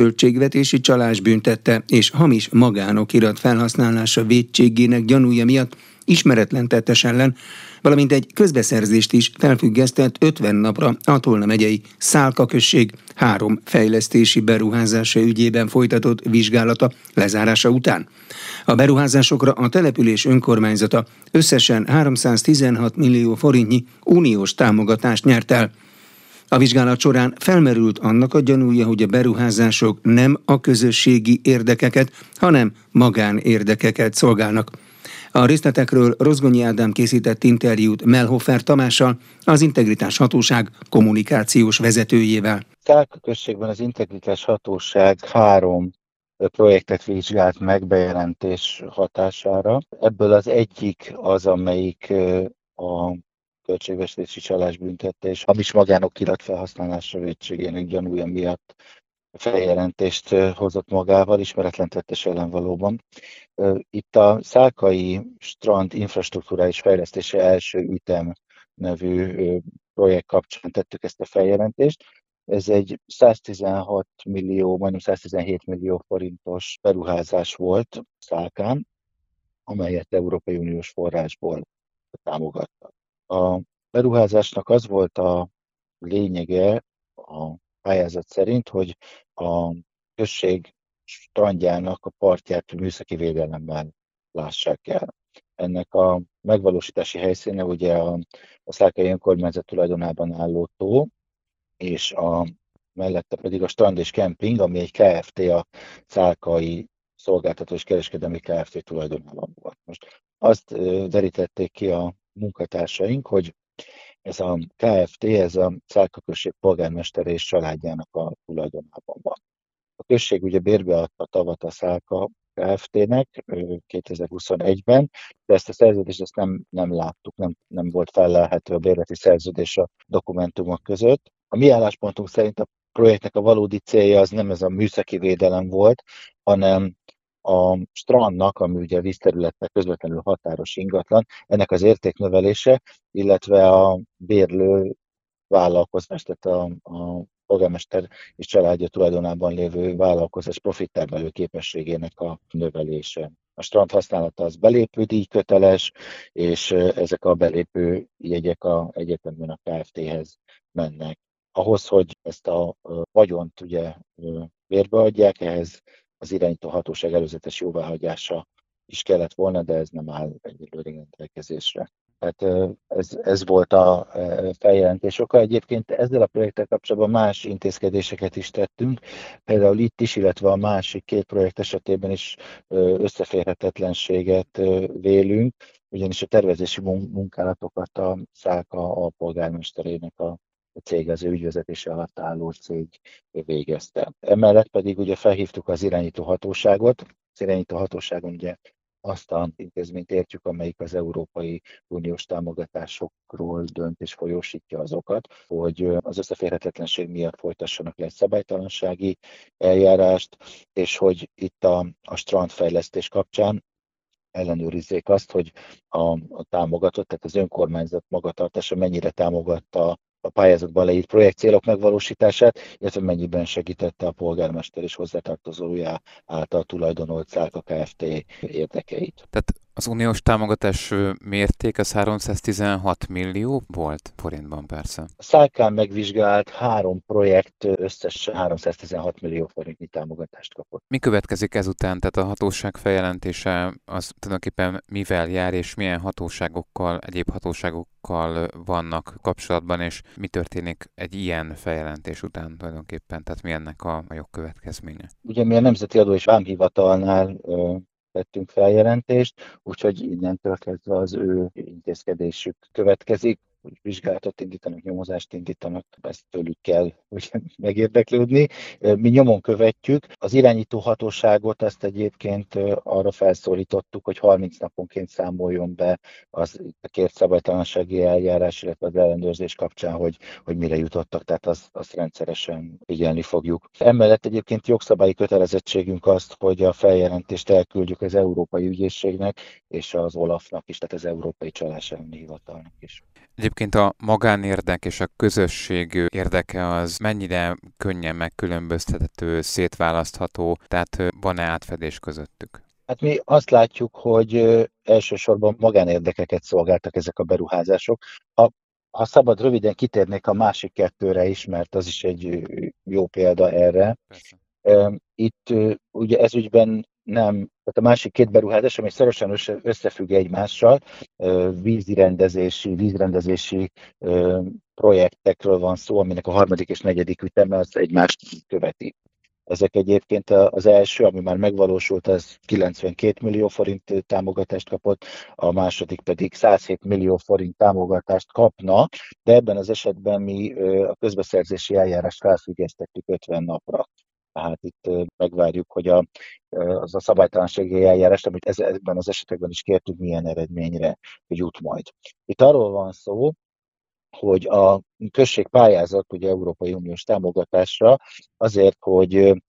költségvetési csalás büntette és hamis magánokirat felhasználása védségének gyanúja miatt ismeretlen tettes ellen, valamint egy közbeszerzést is felfüggesztett 50 napra a Tolna megyei Szálka község három fejlesztési beruházása ügyében folytatott vizsgálata lezárása után. A beruházásokra a település önkormányzata összesen 316 millió forintnyi uniós támogatást nyert el. A vizsgálat során felmerült annak a gyanúja, hogy a beruházások nem a közösségi érdekeket, hanem magánérdekeket szolgálnak. A részletekről Rozgonyi Ádám készített interjút Melhofer Tamással, az Integritás Hatóság kommunikációs vezetőjével. Községben az Integritás Hatóság három projektet vizsgált meg bejelentés hatására. Ebből az egyik az, amelyik a költségvetési csalás büntette, és hamis magánokirat felhasználásra védségének gyanúja miatt feljelentést hozott magával, ismeretlen tettes ellen valóban. Itt a Szálkai Strand infrastruktúrális fejlesztése első ütem nevű projekt kapcsán tettük ezt a feljelentést. Ez egy 116 millió, majdnem 117 millió forintos beruházás volt Szálkán, amelyet Európai Uniós forrásból támogattak. A beruházásnak az volt a lényege a pályázat szerint, hogy a község strandjának a partját műszaki védelemmel lássák el. Ennek a megvalósítási helyszíne ugye a, a Szálkai önkormányzat tulajdonában álló tó, és a, mellette pedig a strand és kemping, ami egy KFT, a Szálkai Szolgáltató és Kereskedelmi Kft. tulajdonában volt. Most azt derítették ki a munkatársaink, hogy ez a KFT, ez a Szálka község polgármester és családjának a tulajdonában van. A község ugye bérbe adta tavat a Szálka Kft-nek 2021-ben, de ezt a szerződést ezt nem, nem láttuk, nem, nem volt felelhető a bérleti szerződés a dokumentumok között. A mi álláspontunk szerint a projektnek a valódi célja az nem ez a műszaki védelem volt, hanem a strandnak, ami ugye vízterületnek közvetlenül határos ingatlan, ennek az értéknövelése, illetve a bérlő vállalkozás, tehát a, a polgármester és családja tulajdonában lévő vállalkozás profittermelő képességének a növelése. A strand használata az belépő köteles, és ezek a belépő jegyek a egyetemben a KFT-hez mennek. Ahhoz, hogy ezt a vagyont ugye bérbeadják, ehhez az irányító hatóság előzetes jóváhagyása is kellett volna, de ez nem áll egyelőre rendelkezésre. Tehát ez, ez volt a feljelentés oka. Egyébként ezzel a projekttel kapcsolatban más intézkedéseket is tettünk, például itt is, illetve a másik két projekt esetében is összeférhetetlenséget vélünk, ugyanis a tervezési munkálatokat a Szálka a polgármesterének a cég az ő ügyvezetése alatt álló cég végezte. Emellett pedig ugye felhívtuk az irányító hatóságot, az irányító hatóságon ugye azt a intézményt értjük, amelyik az Európai Uniós támogatásokról dönt és folyósítja azokat, hogy az összeférhetetlenség miatt folytassanak le egy szabálytalansági eljárást, és hogy itt a, a strandfejlesztés kapcsán ellenőrizzék azt, hogy a, a támogatott, tehát az önkormányzat magatartása mennyire támogatta a pályázatban leírt projektcélok megvalósítását, illetve mennyiben segítette a polgármester és hozzátartozója által tulajdonolt Szálka Kft. érdekeit. Tehát az uniós támogatás mérték az 316 millió volt forintban persze. A Szálkán megvizsgált három projekt összesen 316 millió forintnyi támogatást kapott. Mi következik ezután? Tehát a hatóság feljelentése az tulajdonképpen mivel jár, és milyen hatóságokkal, egyéb hatóságokkal vannak kapcsolatban, és mi történik egy ilyen feljelentés után tulajdonképpen? Tehát mi ennek a, a jogkövetkezménye? Ugye mi a Nemzeti Adó és Vámhivatalnál tettünk feljelentést, úgyhogy innentől kezdve az ő intézkedésük következik hogy vizsgálatot indítanak, nyomozást indítanak, ezt tőlük kell hogy megérdeklődni. Mi nyomon követjük. Az irányító hatóságot azt egyébként arra felszólítottuk, hogy 30 naponként számoljon be az a kért szabálytalansági eljárás, illetve az ellenőrzés kapcsán, hogy, hogy mire jutottak, tehát azt, azt rendszeresen figyelni fogjuk. Emellett egyébként jogszabályi kötelezettségünk azt, hogy a feljelentést elküldjük az Európai Ügyészségnek és az Olafnak is, tehát az Európai Csalás elleni Hivatalnak is. Egyébként a magánérdek és a közösség érdeke az mennyire könnyen megkülönböztethető, szétválasztható, tehát van-e átfedés közöttük? Hát mi azt látjuk, hogy elsősorban magánérdekeket szolgáltak ezek a beruházások. Ha, ha szabad, röviden kitérnék a másik kettőre is, mert az is egy jó példa erre. Persze. Itt ugye ez ügyben nem, tehát a másik két beruházás, ami szorosan összefügg egymással, vízirendezési, vízrendezési projektekről van szó, aminek a harmadik és negyedik üteme az egymást követi. Ezek egyébként az első, ami már megvalósult, az 92 millió forint támogatást kapott, a második pedig 107 millió forint támogatást kapna, de ebben az esetben mi a közbeszerzési eljárást felfüggesztettük 50 napra. Tehát itt megvárjuk, hogy a, az a szabálytalansági eljárás, amit ezekben az esetekben is kértünk, milyen eredményre jut majd. Itt arról van szó, hogy a község pályázott ugye Európai Uniós támogatásra azért, hogy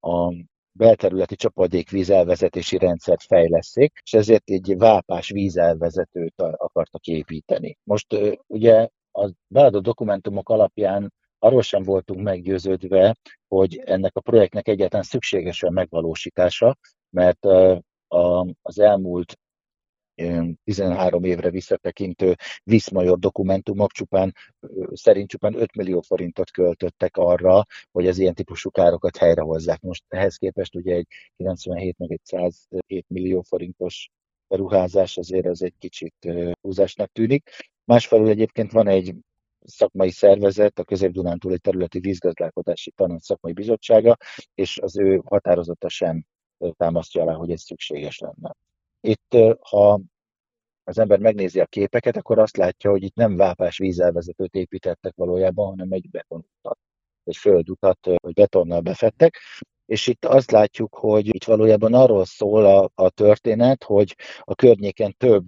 a belterületi csapadék vízelvezetési rendszert fejleszik, és ezért egy vápás vízelvezetőt akartak építeni. Most ugye a beadott dokumentumok alapján arról sem voltunk meggyőződve, hogy ennek a projektnek egyáltalán szükséges a megvalósítása, mert az elmúlt 13 évre visszatekintő Viszmajor dokumentumok csupán, szerint csupán 5 millió forintot költöttek arra, hogy az ilyen típusú károkat helyrehozzák. Most ehhez képest ugye egy 97 meg egy 107 millió forintos beruházás azért ez egy kicsit húzásnak tűnik. Másfelől egyébként van egy szakmai szervezet, a Közép-Dunántúl egy területi vízgazdálkodási tanács szakmai bizottsága, és az ő határozata sem támasztja alá, hogy ez szükséges lenne. Itt, ha az ember megnézi a képeket, akkor azt látja, hogy itt nem vápás vízelvezetőt építettek valójában, hanem egy betonutat, egy földutat, hogy betonnal befettek, és itt azt látjuk, hogy itt valójában arról szól a, a történet, hogy a környéken több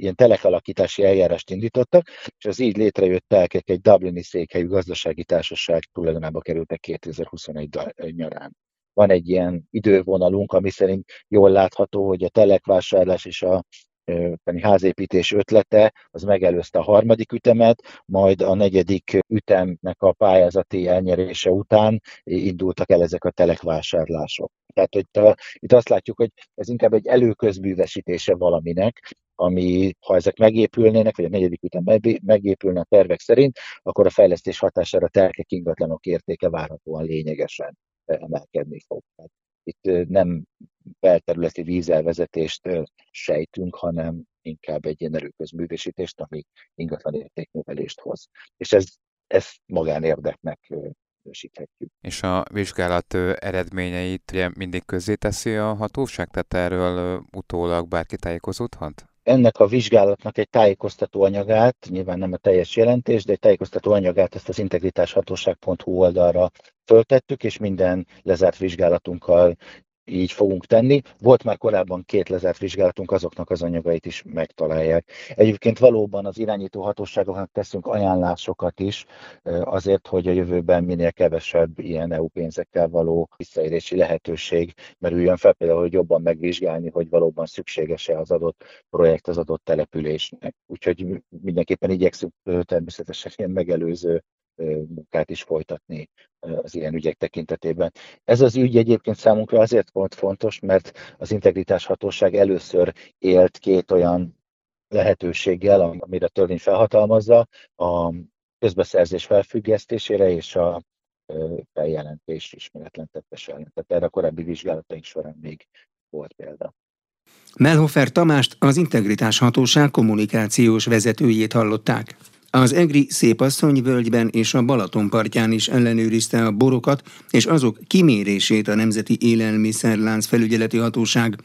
ilyen telekalakítási eljárást indítottak, és az így létrejött telkek egy Dublini székhelyű gazdasági társaság tulajdonába kerültek 2021 nyarán van egy ilyen idővonalunk, ami szerint jól látható, hogy a telekvásárlás és a házépítés ötlete, az megelőzte a harmadik ütemet, majd a negyedik ütemnek a pályázati elnyerése után indultak el ezek a telekvásárlások. Tehát hogy itt azt látjuk, hogy ez inkább egy előközbűvesítése valaminek, ami, ha ezek megépülnének, vagy a negyedik ütem megépülne tervek szerint, akkor a fejlesztés hatására telkek ingatlanok értéke várhatóan lényegesen emelkedni fog. Itt nem belterületi vízelvezetést sejtünk, hanem inkább egy ilyen erőközművésítést, ami ingatlan értéknövelést hoz. És ez, ez magánérdeknek minősíthetjük. És a vizsgálat eredményeit ugye mindig közzé teszi a hatóság, tehát erről utólag bárki tájékozódhat? Ennek a vizsgálatnak egy tájékoztató anyagát, nyilván nem a teljes jelentés, de egy tájékoztató anyagát ezt az integritáshatóság.hu oldalra föltettük, és minden lezárt vizsgálatunkkal így fogunk tenni. Volt már korábban két lezárt vizsgálatunk, azoknak az anyagait is megtalálják. Egyébként valóban az irányító hatóságoknak teszünk ajánlásokat is, azért, hogy a jövőben minél kevesebb ilyen EU pénzekkel való visszaérési lehetőség merüljön fel, például, hogy jobban megvizsgálni, hogy valóban szükséges-e az adott projekt az adott településnek. Úgyhogy mindenképpen igyekszünk természetesen ilyen megelőző munkát is folytatni az ilyen ügyek tekintetében. Ez az ügy egyébként számunkra azért volt fontos, mert az integritás hatóság először élt két olyan lehetőséggel, amire a törvény felhatalmazza, a közbeszerzés felfüggesztésére és a feljelentés ismeretlen tettes ellen. Tehát erre a korábbi vizsgálataink során még volt példa. Melhofer Tamást az Integritás Hatóság kommunikációs vezetőjét hallották. Az Egri Szépasszony völgyben és a Balaton partján is ellenőrizte a borokat és azok kimérését a Nemzeti Élelmiszerlánc Felügyeleti Hatóság.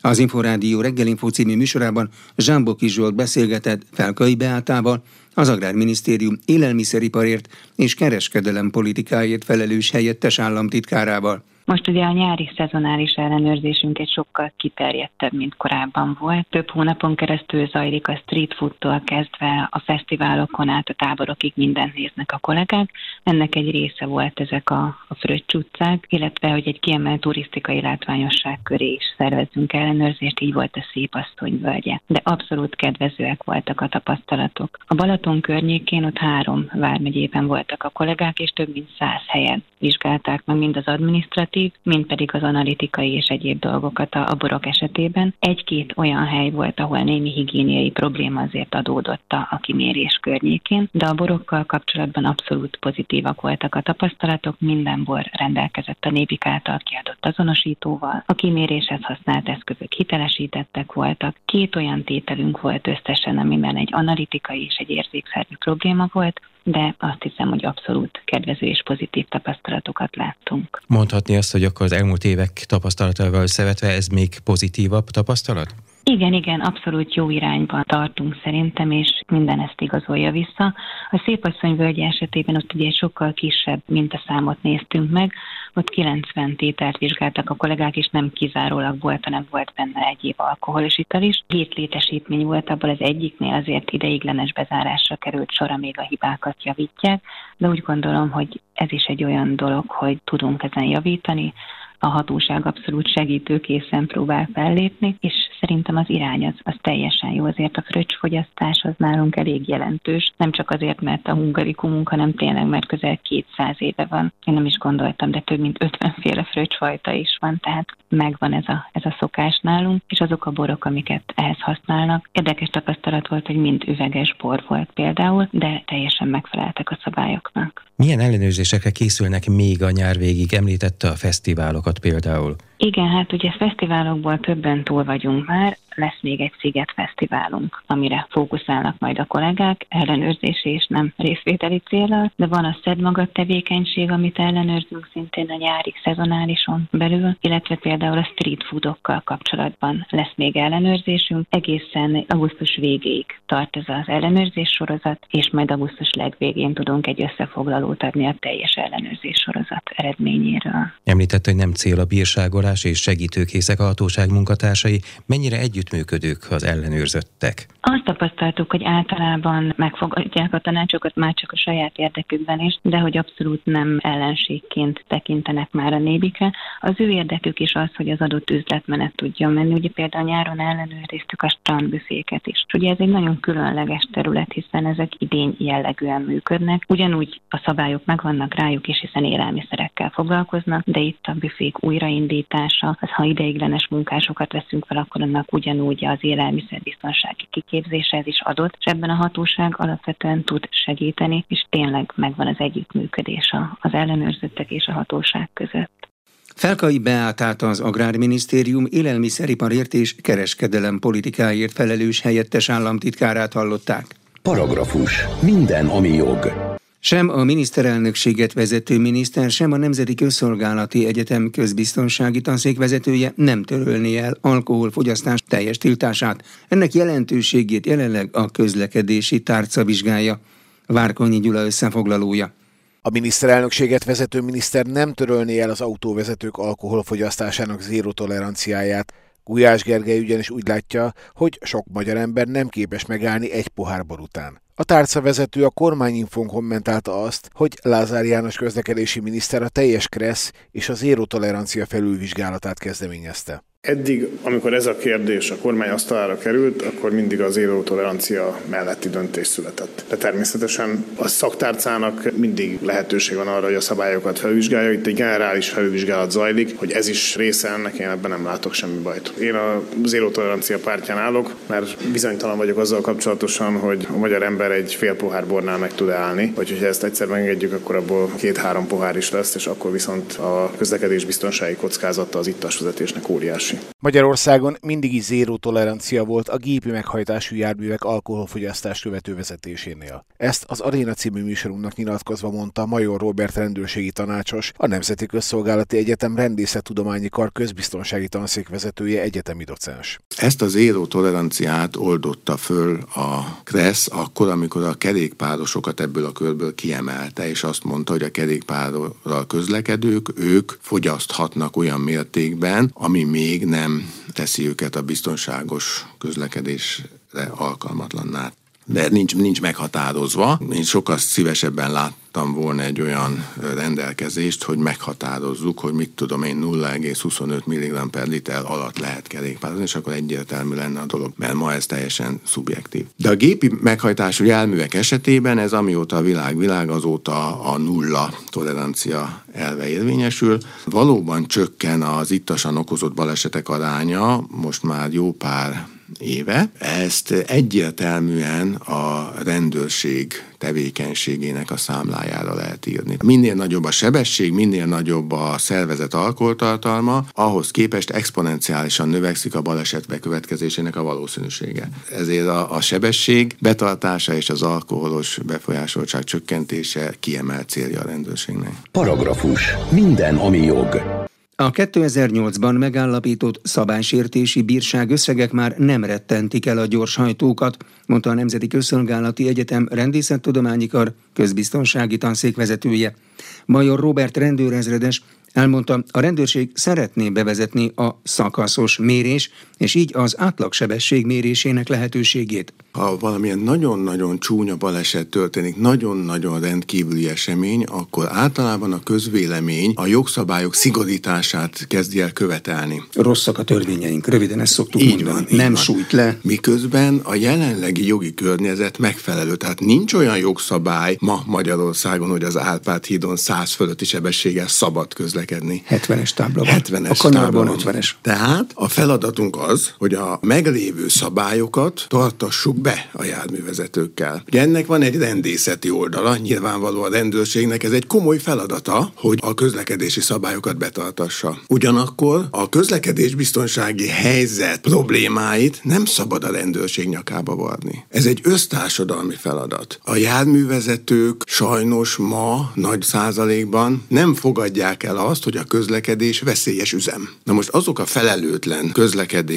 Az Inforádió reggelinfo című műsorában Zsámboki Zsolt beszélgetett Felkai Beátával, az Agrárminisztérium élelmiszeriparért és kereskedelem politikáért felelős helyettes államtitkárával. Most ugye a nyári szezonális ellenőrzésünk egy sokkal kiterjedtebb, mint korábban volt. Több hónapon keresztül zajlik a street foodtól kezdve a fesztiválokon át a táborokig mindent néznek a kollégák. Ennek egy része volt ezek a, a Fröccs utcák, illetve hogy egy kiemelt turisztikai látványosság köré is szervezzünk ellenőrzést, így volt a szép asszony völgye. De abszolút kedvezőek voltak a tapasztalatok. A Balaton környékén ott három vármegyében voltak a kollégák, és több mint száz helyen vizsgálták meg mind az adminisztratív, mind pedig az analitikai és egyéb dolgokat a, a borok esetében. Egy-két olyan hely volt, ahol némi higiéniai probléma azért adódott a, a kimérés környékén, de a borokkal kapcsolatban abszolút pozitívak voltak a tapasztalatok, minden bor rendelkezett a népik által kiadott azonosítóval, a kiméréshez használt eszközök hitelesítettek voltak, két olyan tételünk volt összesen, amiben egy analitikai és egy érzékszervi probléma volt, de azt hiszem, hogy abszolút kedvező és pozitív tapasztalatokat láttunk. Mondhatni azt, hogy akkor az elmúlt évek tapasztalatával összevetve ez még pozitívabb tapasztalat? Igen, igen, abszolút jó irányban tartunk szerintem, és minden ezt igazolja vissza. A Szépasszony völgye esetében ott ugye sokkal kisebb mintaszámot néztünk meg, ott 90 tételt vizsgáltak a kollégák, és nem kizárólag volt, hanem volt benne egyéb alkohol és ital is. Hét létesítmény volt, abból az egyiknél azért ideiglenes bezárásra került sor, amíg a hibákat javítják, de úgy gondolom, hogy ez is egy olyan dolog, hogy tudunk ezen javítani, a hatóság abszolút segítőkészen próbál fellépni, és szerintem az irány az, az teljesen jó. Azért a fröccsfogyasztás az nálunk elég jelentős, nem csak azért, mert a hungarikumunk, hanem tényleg, mert közel 200 éve van. Én nem is gondoltam, de több mint 50 féle fröccsfajta is van, tehát megvan ez a, ez a szokás nálunk, és azok a borok, amiket ehhez használnak. Érdekes tapasztalat volt, hogy mind üveges bor volt például, de teljesen megfeleltek a szabályoknak. Milyen ellenőrzésekre készülnek még a nyár végig? Említette a fesztiválokat például. Igen, hát ugye fesztiválokból többen túl vagyunk már, lesz még egy Sziget Fesztiválunk, amire fókuszálnak majd a kollégák, ellenőrzési és nem részvételi célral, de van a szedmagat tevékenység, amit ellenőrzünk szintén a nyári szezonálison belül, illetve például a street foodokkal kapcsolatban lesz még ellenőrzésünk. Egészen augusztus végéig tart ez az ellenőrzés sorozat, és majd augusztus legvégén tudunk egy összefoglalót adni a teljes ellenőrzés sorozat eredményéről. Említette, hogy nem cél a bírságolás és segítőkészek a hatóság munkatársai. Mennyire együtt együttműködők az ellenőrzöttek? Azt tapasztaltuk, hogy általában megfogadják a tanácsokat már csak a saját érdekükben is, de hogy abszolút nem ellenségként tekintenek már a nébike. Az ő érdekük is az, hogy az adott üzletmenet tudjon menni. Ugye például nyáron ellenőriztük a strandbüféket is. Ugye ez egy nagyon különleges terület, hiszen ezek idény jellegűen működnek. Ugyanúgy a szabályok megvannak rájuk is, hiszen élelmiszerekkel foglalkoznak, de itt a büfék újraindítása, az ha ideiglenes munkásokat veszünk fel, akkor annak ugyan ugyanúgy az élelmiszerbiztonsági kiképzéshez is adott, és ebben a hatóság alapvetően tud segíteni, és tényleg megvan az együttműködés az ellenőrzöttek és a hatóság között. Felkai Beátát az Agrárminisztérium élelmiszeriparért és kereskedelem politikáért felelős helyettes államtitkárát hallották. Paragrafus. Minden, ami jog. Sem a miniszterelnökséget vezető miniszter, sem a Nemzeti Közszolgálati Egyetem közbiztonsági tanszék vezetője nem törölni el alkoholfogyasztás teljes tiltását. Ennek jelentőségét jelenleg a közlekedési tárca vizsgálja. Várkonyi Gyula összefoglalója. A miniszterelnökséget vezető miniszter nem törölné el az autóvezetők alkoholfogyasztásának zéró toleranciáját. Gulyás Gergely ugyanis úgy látja, hogy sok magyar ember nem képes megállni egy pohár bor után. A tárcavezető a kormányinfon kommentálta azt, hogy Lázár János közlekedési miniszter a teljes kressz és az zéró tolerancia felülvizsgálatát kezdeményezte. Eddig, amikor ez a kérdés a kormány asztalára került, akkor mindig az élő tolerancia melletti döntés született. De természetesen a szaktárcának mindig lehetőség van arra, hogy a szabályokat felvizsgálja. Itt egy generális felvizsgálat zajlik, hogy ez is része ennek, én ebben nem látok semmi bajt. Én a zéró tolerancia pártján állok, mert bizonytalan vagyok azzal kapcsolatosan, hogy a magyar ember egy fél pohár bornál meg tud állni, vagy hogyha ezt egyszer megengedjük, akkor abból két-három pohár is lesz, és akkor viszont a közlekedés biztonsági kockázata az ittas vezetésnek óriás orvosi. Magyarországon mindig is zéró tolerancia volt a gépi meghajtású járművek alkoholfogyasztás követő vezetésénél. Ezt az Aréna című műsorunknak nyilatkozva mondta Major Robert rendőrségi tanácsos, a Nemzeti Közszolgálati Egyetem Rendészettudományi Kar közbiztonsági tanszékvezetője egyetemi docens. Ezt az zéró toleranciát oldotta föl a KRESZ akkor, amikor a kerékpárosokat ebből a körből kiemelte, és azt mondta, hogy a kerékpárral közlekedők, ők fogyaszthatnak olyan mértékben, ami még nem teszi őket a biztonságos közlekedésre alkalmatlanná de nincs, nincs meghatározva. Én sokkal szívesebben láttam volna egy olyan rendelkezést, hogy meghatározzuk, hogy mit tudom én 0,25 mg per liter alatt lehet kerékpározni, és akkor egyértelmű lenne a dolog, mert ma ez teljesen szubjektív. De a gépi meghajtású járművek esetében ez amióta a világ világ, azóta a nulla tolerancia elve érvényesül. Valóban csökken az ittasan okozott balesetek aránya, most már jó pár éve. Ezt egyértelműen a rendőrség tevékenységének a számlájára lehet írni. Minél nagyobb a sebesség, minél nagyobb a szervezet alkoholtartalma, ahhoz képest exponenciálisan növekszik a baleset bekövetkezésének a valószínűsége. Ezért a, a sebesség betartása és az alkoholos befolyásoltság csökkentése kiemelt célja a rendőrségnek. Paragrafus. Minden, ami jog. A 2008-ban megállapított szabálysértési bírság összegek már nem rettentik el a gyorshajtókat, mondta a Nemzeti Közszolgálati Egyetem rendészettudományi kar közbiztonsági tanszék. Major Robert rendőrezredes Elmondta, a rendőrség szeretné bevezetni a szakaszos mérés, és így az átlagsebesség mérésének lehetőségét. Ha valamilyen nagyon-nagyon csúnya baleset történik, nagyon-nagyon rendkívüli esemény, akkor általában a közvélemény a jogszabályok szigorítását kezdi el követelni. Rosszak a törvényeink, röviden ezt szoktuk így mondani. Van, Nem van. sújt le. Miközben a jelenlegi jogi környezet megfelelő. Tehát nincs olyan jogszabály ma Magyarországon, hogy az Árpád hídon 100 fölötti sebességgel szabad közlekedni közlekedni. 70-es tábla van. 70-es a kanarban 50-es. Tehát a feladatunk az, hogy a meglévő szabályokat tartassuk be a járművezetőkkel. Ugye ennek van egy rendészeti oldala, nyilvánvaló a rendőrségnek ez egy komoly feladata, hogy a közlekedési szabályokat betartassa. Ugyanakkor a közlekedés biztonsági helyzet problémáit nem szabad a rendőrség nyakába varni. Ez egy össztársadalmi feladat. A járművezetők sajnos ma nagy százalékban nem fogadják el azt, hogy a közlekedés veszélyes üzem. Na most azok a felelőtlen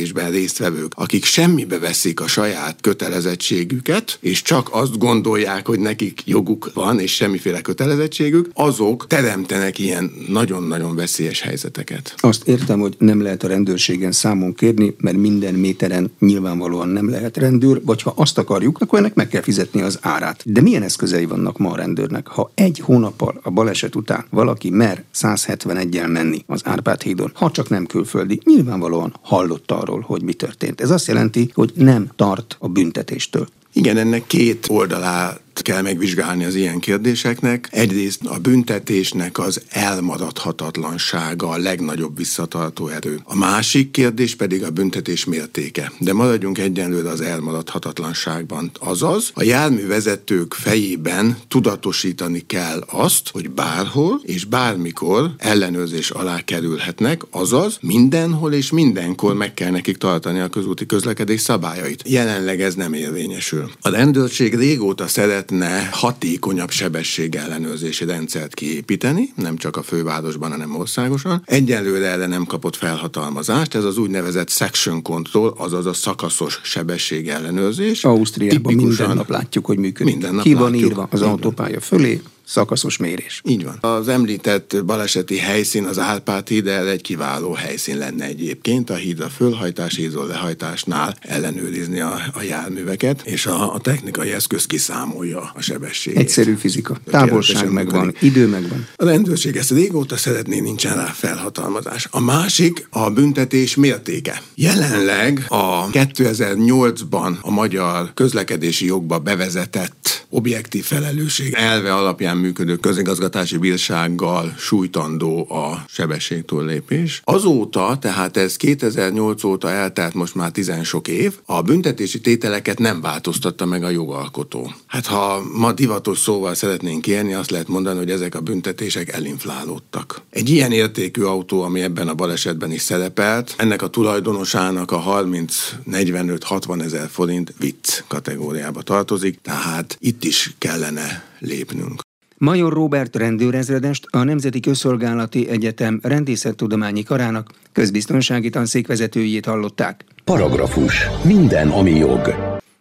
közlekedésben résztvevők, akik semmibe veszik a saját kötelezettségüket, és csak azt gondolják, hogy nekik joguk van, és semmiféle kötelezettségük, azok teremtenek ilyen nagyon-nagyon veszélyes helyzeteket. Azt értem, hogy nem lehet a rendőrségen számon kérni, mert minden méteren nyilvánvalóan nem lehet rendőr, vagy ha azt akarjuk, akkor ennek meg kell fizetni az árát. De milyen eszközei vannak ma a rendőrnek? Ha egy hónappal a baleset után valaki mer 170 71-el menni az Árpád hídon, ha csak nem külföldi, nyilvánvalóan hallott arról, hogy mi történt. Ez azt jelenti, hogy nem tart a büntetéstől. Igen, ennek két oldalát kell megvizsgálni az ilyen kérdéseknek. Egyrészt a büntetésnek az elmaradhatatlansága a legnagyobb visszatartó erő. A másik kérdés pedig a büntetés mértéke. De maradjunk egyenlőre az elmaradhatatlanságban. Azaz, a járművezetők fejében tudatosítani kell azt, hogy bárhol és bármikor ellenőrzés alá kerülhetnek, azaz mindenhol és mindenkor meg kell nekik tartani a közúti közlekedés szabályait. Jelenleg ez nem érvényesül. A rendőrség régóta szeret lehetne hatékonyabb sebességellenőrzési rendszert kiépíteni, nem csak a fővárosban, hanem országosan. Egyelőre erre nem kapott felhatalmazást, ez az úgynevezett section control, azaz a szakaszos sebességellenőrzés. Ausztriában minden nap látjuk, hogy működik. Minden nap Ki van látjuk, írva az autópálya fölé, szakaszos mérés. Így van. Az említett baleseti helyszín, az Árpád híd, egy kiváló helyszín lenne egyébként. A híd a fölhajtás, hídról lehajtásnál ellenőrizni a, a járműveket, és a, a technikai eszköz kiszámolja a sebességet. Egyszerű fizika. Távolság megvan, idő megvan. A rendőrség ezt régóta szeretné, nincsen rá felhatalmazás. A másik a büntetés mértéke. Jelenleg a 2008-ban a magyar közlekedési jogba bevezetett objektív felelősség elve alapján alapján működő közigazgatási bírsággal sújtandó a sebességtúllépés. Azóta, tehát ez 2008 óta eltelt most már tizen sok év, a büntetési tételeket nem változtatta meg a jogalkotó. Hát ha ma divatos szóval szeretnénk élni, azt lehet mondani, hogy ezek a büntetések elinflálódtak. Egy ilyen értékű autó, ami ebben a balesetben is szerepelt, ennek a tulajdonosának a 30-45-60 ezer forint vicc kategóriába tartozik, tehát itt is kellene lépnünk. Major Robert rendőrezredest a Nemzeti Közszolgálati Egyetem rendészettudományi karának közbiztonsági tanszékvezetőjét hallották. Paragrafus. Minden, ami jog.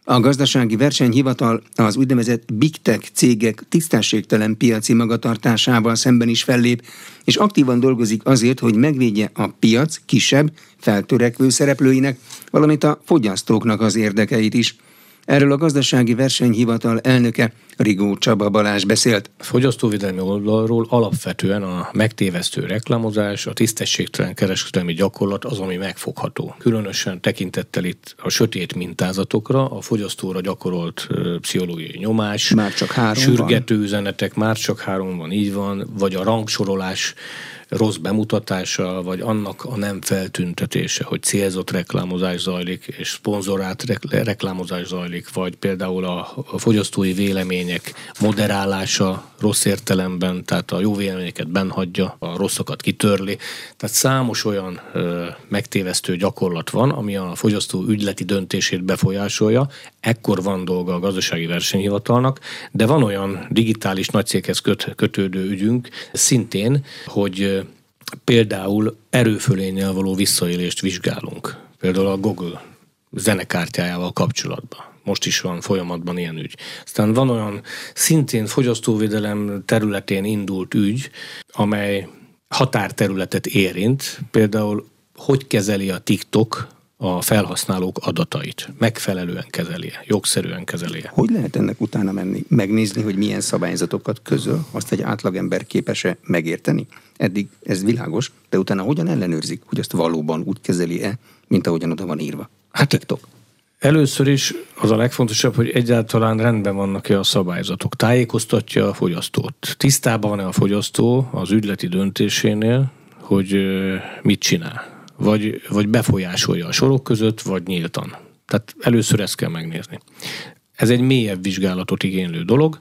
A gazdasági versenyhivatal az úgynevezett big tech cégek tisztességtelen piaci magatartásával szemben is fellép, és aktívan dolgozik azért, hogy megvédje a piac kisebb, feltörekvő szereplőinek, valamint a fogyasztóknak az érdekeit is – Erről a gazdasági versenyhivatal elnöke Rigó Csaba Balázs beszélt. A fogyasztóvédelmi oldalról alapvetően a megtévesztő reklámozás, a tisztességtelen kereskedelmi gyakorlat az, ami megfogható. Különösen tekintettel itt a sötét mintázatokra, a fogyasztóra gyakorolt pszichológiai nyomás, már csak három sürgető van. üzenetek, már csak három van, így van, vagy a rangsorolás rossz bemutatása, vagy annak a nem feltüntetése, hogy célzott reklámozás zajlik, és szponzorált reklámozás zajlik, vagy például a, fogyasztói vélemények moderálása rossz értelemben, tehát a jó véleményeket benhagyja, a rosszakat kitörli. Tehát számos olyan ö, megtévesztő gyakorlat van, ami a fogyasztó ügyleti döntését befolyásolja. Ekkor van dolga a gazdasági versenyhivatalnak, de van olyan digitális nagycéghez köt, kötődő ügyünk szintén, hogy például erőfölényel való visszaélést vizsgálunk. Például a Google zenekártyájával kapcsolatban. Most is van folyamatban ilyen ügy. Aztán van olyan szintén fogyasztóvédelem területén indult ügy, amely határterületet érint, például hogy kezeli a TikTok a felhasználók adatait. Megfelelően kezelje, jogszerűen kezelje. Hogy lehet ennek utána menni? Megnézni, hogy milyen szabályzatokat közöl, azt egy átlagember képes-e megérteni? Eddig ez világos, de utána hogyan ellenőrzik, hogy azt valóban úgy kezeli-e, mint ahogyan oda van írva? Hát TikTok. Először is az a legfontosabb, hogy egyáltalán rendben vannak-e a szabályzatok. Tájékoztatja a fogyasztót. Tisztában van-e a fogyasztó az ügyleti döntésénél, hogy mit csinál vagy, vagy befolyásolja a sorok között, vagy nyíltan. Tehát először ezt kell megnézni. Ez egy mélyebb vizsgálatot igénylő dolog.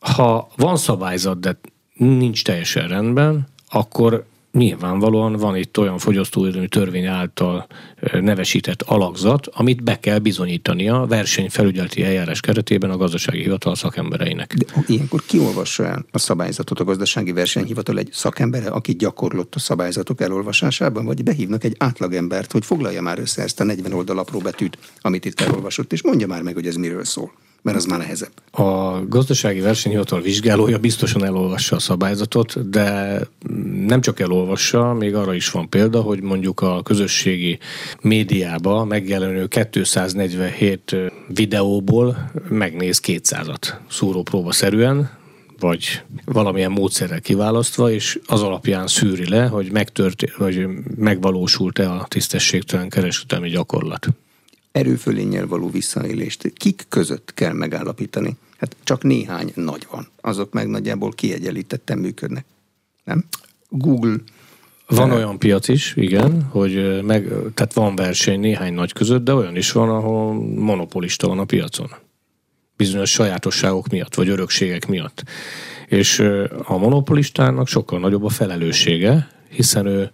Ha van szabályzat, de nincs teljesen rendben, akkor nyilvánvalóan van itt olyan fogyasztóvédelmi törvény által nevesített alakzat, amit be kell bizonyítania a versenyfelügyeleti eljárás keretében a gazdasági hivatal szakembereinek. De ilyenkor kiolvassa el a szabályzatot a gazdasági versenyhivatal egy szakembere, aki gyakorlott a szabályzatok elolvasásában, vagy behívnak egy átlagembert, hogy foglalja már össze ezt a 40 oldal apró betűt, amit itt elolvasott, és mondja már meg, hogy ez miről szól mert az már nehezebb. A gazdasági versenyhivatal vizsgálója biztosan elolvassa a szabályzatot, de nem csak elolvassa, még arra is van példa, hogy mondjuk a közösségi médiába megjelenő 247 videóból megnéz 200-at szúrópróba szerűen, vagy valamilyen módszerrel kiválasztva, és az alapján szűri le, hogy, megtört, hogy megvalósult-e a tisztességtelen kereskedelmi gyakorlat erőfölénnyel való visszaélést kik között kell megállapítani? Hát csak néhány nagy van. Azok meg nagyjából kiegyenlítetten működnek. Nem? Google van olyan piac is, igen, hogy meg, tehát van verseny néhány nagy között, de olyan is van, ahol monopolista van a piacon. Bizonyos sajátosságok miatt, vagy örökségek miatt. És a monopolistának sokkal nagyobb a felelőssége, hiszen ő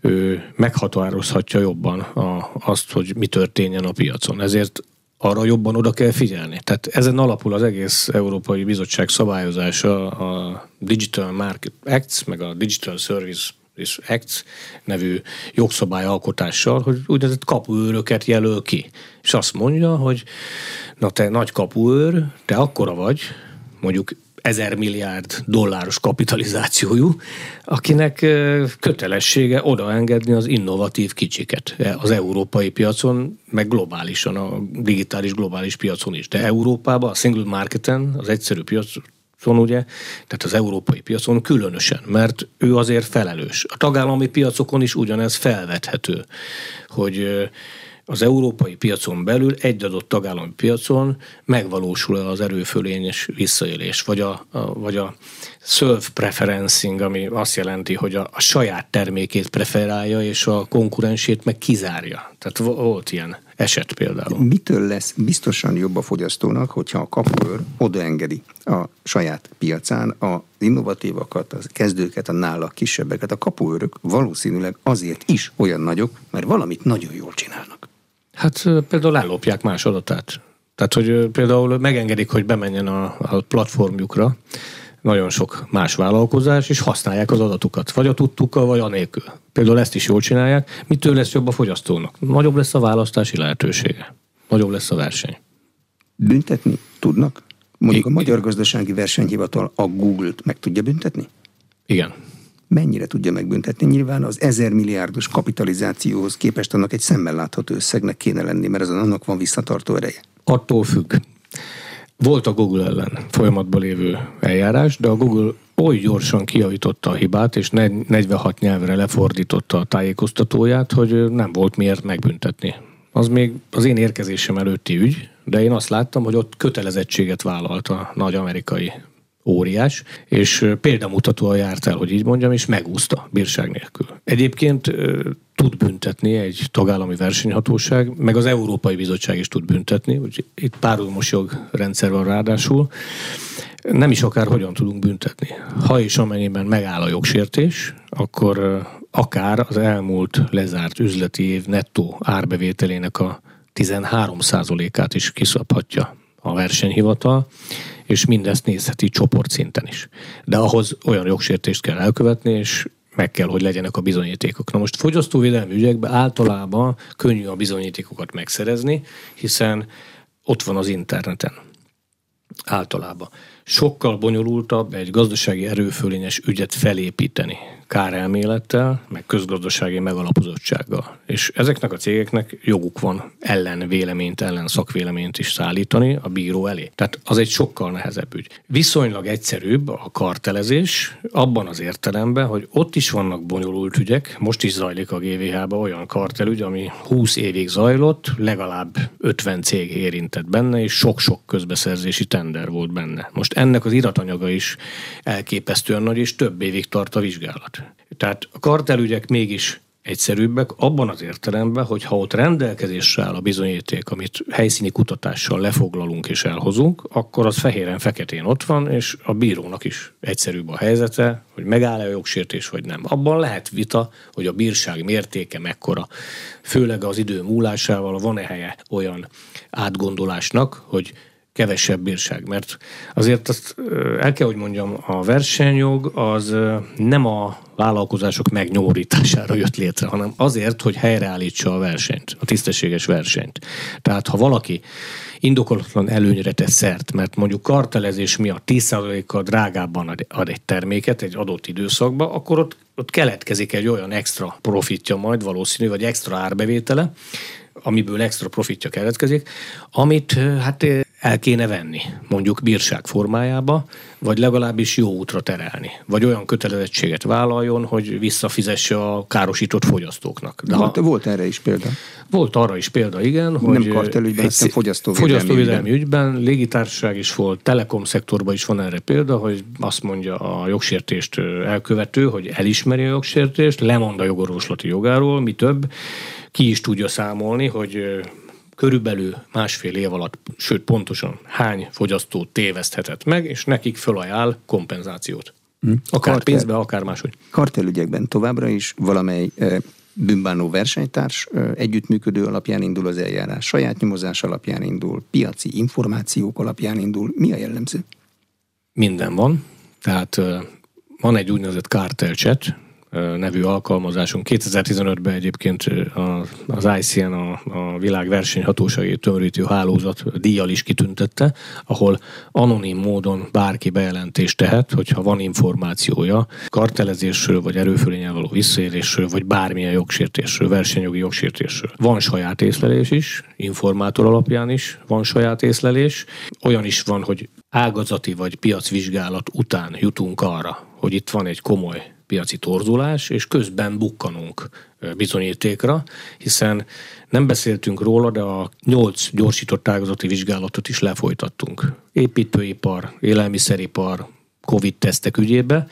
ő meghatározhatja jobban a, azt, hogy mi történjen a piacon. Ezért arra jobban oda kell figyelni. Tehát ezen alapul az egész Európai Bizottság szabályozása a Digital Market Acts, meg a Digital Service Acts nevű jogszabályalkotással, hogy úgynevezett kapuőröket jelöl ki. És azt mondja, hogy na te nagy kapuőr, te akkora vagy, mondjuk ezer milliárd dolláros kapitalizációjú, akinek kötelessége odaengedni az innovatív kicsiket az európai piacon, meg globálisan, a digitális globális piacon is. De Európában, a single marketen, az egyszerű piacon, ugye, tehát az európai piacon különösen, mert ő azért felelős. A tagállami piacokon is ugyanez felvethető, hogy az európai piacon belül egy adott tagállami piacon megvalósul az erőfölényes visszaélés, vagy a, a, vagy a self-preferencing, ami azt jelenti, hogy a, a saját termékét preferálja, és a konkurensét meg kizárja. Tehát volt ilyen eset például. Mitől lesz biztosan jobb a fogyasztónak, hogyha a kapuőr odaengedi a saját piacán a innovatívakat, a kezdőket, a nála kisebbeket. A kapuőrök valószínűleg azért is olyan nagyok, mert valamit nagyon jól csinálnak. Hát például ellopják más adatát. Tehát, hogy például megengedik, hogy bemenjen a, a platformjukra, nagyon sok más vállalkozás, és használják az adatukat, vagy a tudtukkal, vagy anélkül. Például ezt is jól csinálják. Mitől lesz jobb a fogyasztónak? Nagyobb lesz a választási lehetősége. Nagyobb lesz a verseny. Büntetni tudnak? Mondjuk a Magyar Gazdasági Versenyhivatal a Google-t meg tudja büntetni? Igen. Mennyire tudja megbüntetni? Nyilván az ezer milliárdos kapitalizációhoz képest annak egy szemmel látható összegnek kéne lenni, mert az annak van visszatartó ereje. Attól függ. Volt a Google ellen folyamatban lévő eljárás, de a Google oly gyorsan kijavította a hibát, és 46 nyelvre lefordította a tájékoztatóját, hogy nem volt miért megbüntetni. Az még az én érkezésem előtti ügy, de én azt láttam, hogy ott kötelezettséget vállalt a nagy amerikai óriás, és példamutatóan járt el, hogy így mondjam, és megúszta bírság nélkül. Egyébként tud büntetni egy tagállami versenyhatóság, meg az Európai Bizottság is tud büntetni, úgyhogy itt párhuzamos jogrendszer van ráadásul. Nem is akár hogyan tudunk büntetni. Ha és amennyiben megáll a jogsértés, akkor akár az elmúlt lezárt üzleti év nettó árbevételének a 13%-át is kiszabhatja a versenyhivatal, és mindezt nézheti csoportszinten is. De ahhoz olyan jogsértést kell elkövetni, és meg kell, hogy legyenek a bizonyítékok. Na most fogyasztóvédelmi ügyekben általában könnyű a bizonyítékokat megszerezni, hiszen ott van az interneten. Általában. Sokkal bonyolultabb egy gazdasági erőfölényes ügyet felépíteni kárelmélettel, meg közgazdasági megalapozottsággal. És ezeknek a cégeknek joguk van ellen véleményt, ellen szakvéleményt is szállítani a bíró elé. Tehát az egy sokkal nehezebb ügy. Viszonylag egyszerűbb a kartelezés abban az értelemben, hogy ott is vannak bonyolult ügyek. Most is zajlik a GVH-ba olyan kartelügy, ami 20 évig zajlott, legalább 50 cég érintett benne, és sok-sok közbeszerzési tender volt benne. Most ennek az iratanyaga is elképesztően nagy, és több évig tart a vizsgálat. Tehát a kartelügyek mégis egyszerűbbek abban az értelemben, hogy ha ott rendelkezésre áll a bizonyíték, amit helyszíni kutatással lefoglalunk és elhozunk, akkor az fehéren-feketén ott van, és a bírónak is egyszerűbb a helyzete, hogy megáll-e a jogsértés, vagy nem. Abban lehet vita, hogy a bírság mértéke mekkora. Főleg az idő múlásával van-e helye olyan átgondolásnak, hogy kevesebb bírság, mert azért azt el kell, hogy mondjam, a versenyjog az nem a vállalkozások megnyórítására jött létre, hanem azért, hogy helyreállítsa a versenyt, a tisztességes versenyt. Tehát ha valaki indokolatlan előnyre tesz szert, mert mondjuk kartelezés miatt 10%-kal drágábban ad egy terméket egy adott időszakban, akkor ott, ott keletkezik egy olyan extra profitja majd valószínű, vagy extra árbevétele, amiből extra profitja keletkezik, amit hát el kéne venni, mondjuk bírság formájába, vagy legalábbis jó útra terelni. Vagy olyan kötelezettséget vállaljon, hogy visszafizesse a károsított fogyasztóknak. De volt, ha, volt erre is példa. Volt arra is példa, igen. Nem hogy kartelügyben, egy, hanem fogyasztóvédelmi, fogyasztóvédelmi ügyben. ügyben. Légitársaság is volt, telekom szektorban is van erre példa, hogy azt mondja a jogsértést elkövető, hogy elismeri a jogsértést, lemond a jogorvoslati jogáról, mi több, ki is tudja számolni, hogy körülbelül másfél év alatt, sőt pontosan hány fogyasztó téveszthetett meg, és nekik fölajánl kompenzációt. Hm. Akár Kartel, pénzbe, akár máshogy. Kartelügyekben továbbra is valamely e, bűnbánó versenytárs e, együttműködő alapján indul az eljárás, saját nyomozás alapján indul, piaci információk alapján indul. Mi a jellemző? Minden van. Tehát e, van egy úgynevezett kártelcset, nevű alkalmazásunk. 2015-ben egyébként az ICN, a, a világ versenyhatósági tömörítő hálózat díjjal is kitüntette, ahol anonim módon bárki bejelentést tehet, hogyha van információja kartelezésről, vagy erőfölényel való visszaélésről, vagy bármilyen jogsértésről, versenyjogi jogsértésről. Van saját észlelés is, informátor alapján is van saját észlelés. Olyan is van, hogy ágazati vagy piacvizsgálat után jutunk arra, hogy itt van egy komoly piaci torzulás, és közben bukkanunk bizonyítékra, hiszen nem beszéltünk róla, de a nyolc gyorsított ágazati vizsgálatot is lefolytattunk. Építőipar, élelmiszeripar, Covid-tesztek ügyébe.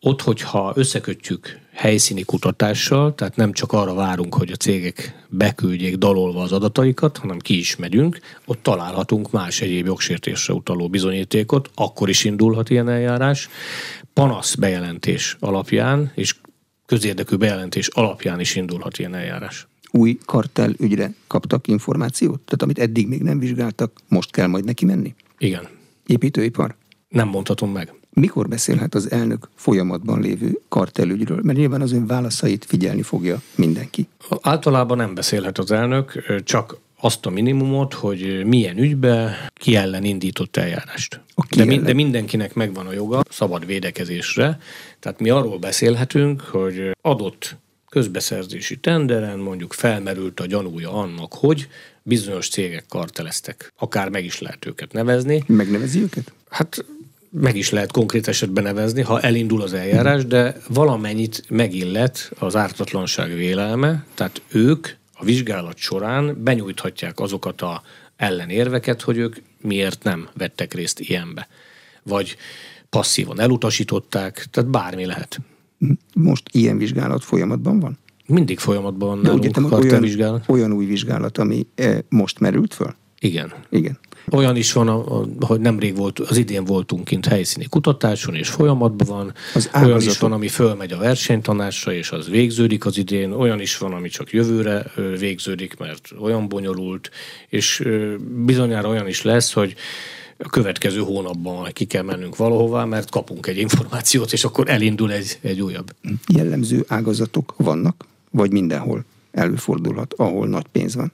Ott, hogyha összekötjük helyszíni kutatással, tehát nem csak arra várunk, hogy a cégek beküldjék dalolva az adataikat, hanem ki is megyünk, ott találhatunk más egyéb jogsértésre utaló bizonyítékot, akkor is indulhat ilyen eljárás. Panasz bejelentés alapján és közérdekű bejelentés alapján is indulhat ilyen eljárás. Új kartel ügyre kaptak információt? Tehát amit eddig még nem vizsgáltak, most kell majd neki menni? Igen. Építőipar? Nem mondhatom meg. Mikor beszélhet az elnök folyamatban lévő kartelügyről? Mert nyilván az ön válaszait figyelni fogja mindenki. Általában nem beszélhet az elnök, csak azt a minimumot, hogy milyen ügybe ki ellen indított eljárást. De, mi, de mindenkinek megvan a joga szabad védekezésre. Tehát mi arról beszélhetünk, hogy adott közbeszerzési tenderen mondjuk felmerült a gyanúja annak, hogy bizonyos cégek karteleztek. Akár meg is lehet őket nevezni. Megnevezi őket? Hát meg is lehet konkrét esetben nevezni, ha elindul az eljárás, de valamennyit megillet az ártatlanság vélelme, tehát ők a vizsgálat során benyújthatják azokat a ellenérveket, hogy ők miért nem vettek részt ilyenbe. Vagy passzívan elutasították, tehát bármi lehet. Most ilyen vizsgálat folyamatban van? Mindig folyamatban van nálunk olyan, olyan új vizsgálat, ami eh, most merült föl? Igen. Igen. Olyan is van, hogy nemrég volt, az idén voltunk kint helyszíni kutatáson, és folyamatban van. Az olyan is van, ami fölmegy a versenytanásra, és az végződik az idén. Olyan is van, ami csak jövőre végződik, mert olyan bonyolult, és bizonyára olyan is lesz, hogy a következő hónapban ki kell mennünk valahová, mert kapunk egy információt, és akkor elindul egy, egy újabb. Jellemző ágazatok vannak, vagy mindenhol előfordulhat, ahol nagy pénz van?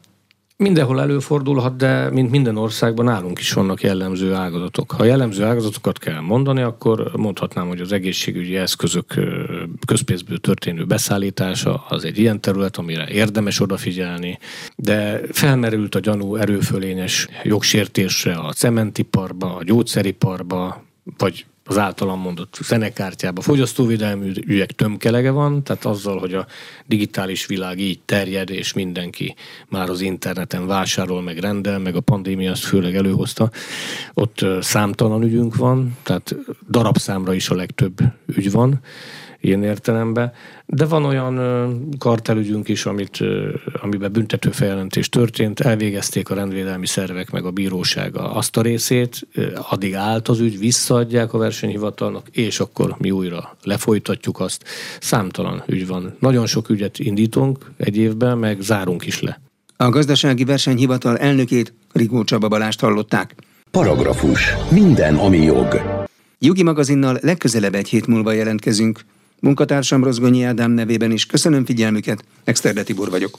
Mindenhol előfordulhat, de mint minden országban nálunk is vannak jellemző ágazatok. Ha jellemző ágazatokat kell mondani, akkor mondhatnám, hogy az egészségügyi eszközök közpénzből történő beszállítása az egy ilyen terület, amire érdemes odafigyelni, de felmerült a gyanú erőfölényes jogsértésre a cementiparba, a gyógyszeriparba, vagy az általam mondott zenekártyába. Fogyasztóvédelmi ügyek tömkelege van, tehát azzal, hogy a digitális világ így terjed, és mindenki már az interneten vásárol, meg rendel, meg a pandémia azt főleg előhozta, ott számtalan ügyünk van, tehát darabszámra is a legtöbb ügy van, ilyen értelemben. De van olyan kartelügyünk is, amit, amiben büntető feljelentés történt, elvégezték a rendvédelmi szervek meg a bírósága azt a részét, addig állt az ügy, visszaadják a versenyhivatalnak, és akkor mi újra lefolytatjuk azt. Számtalan ügy van. Nagyon sok ügyet indítunk egy évben, meg zárunk is le. A gazdasági versenyhivatal elnökét Rigó Csaba Balást hallották. Paragrafus. Minden, ami jog. Jogi magazinnal legközelebb egy hét múlva jelentkezünk. Munkatársam Rozgonyi Ádám nevében is köszönöm figyelmüket, Exterde Tibor vagyok.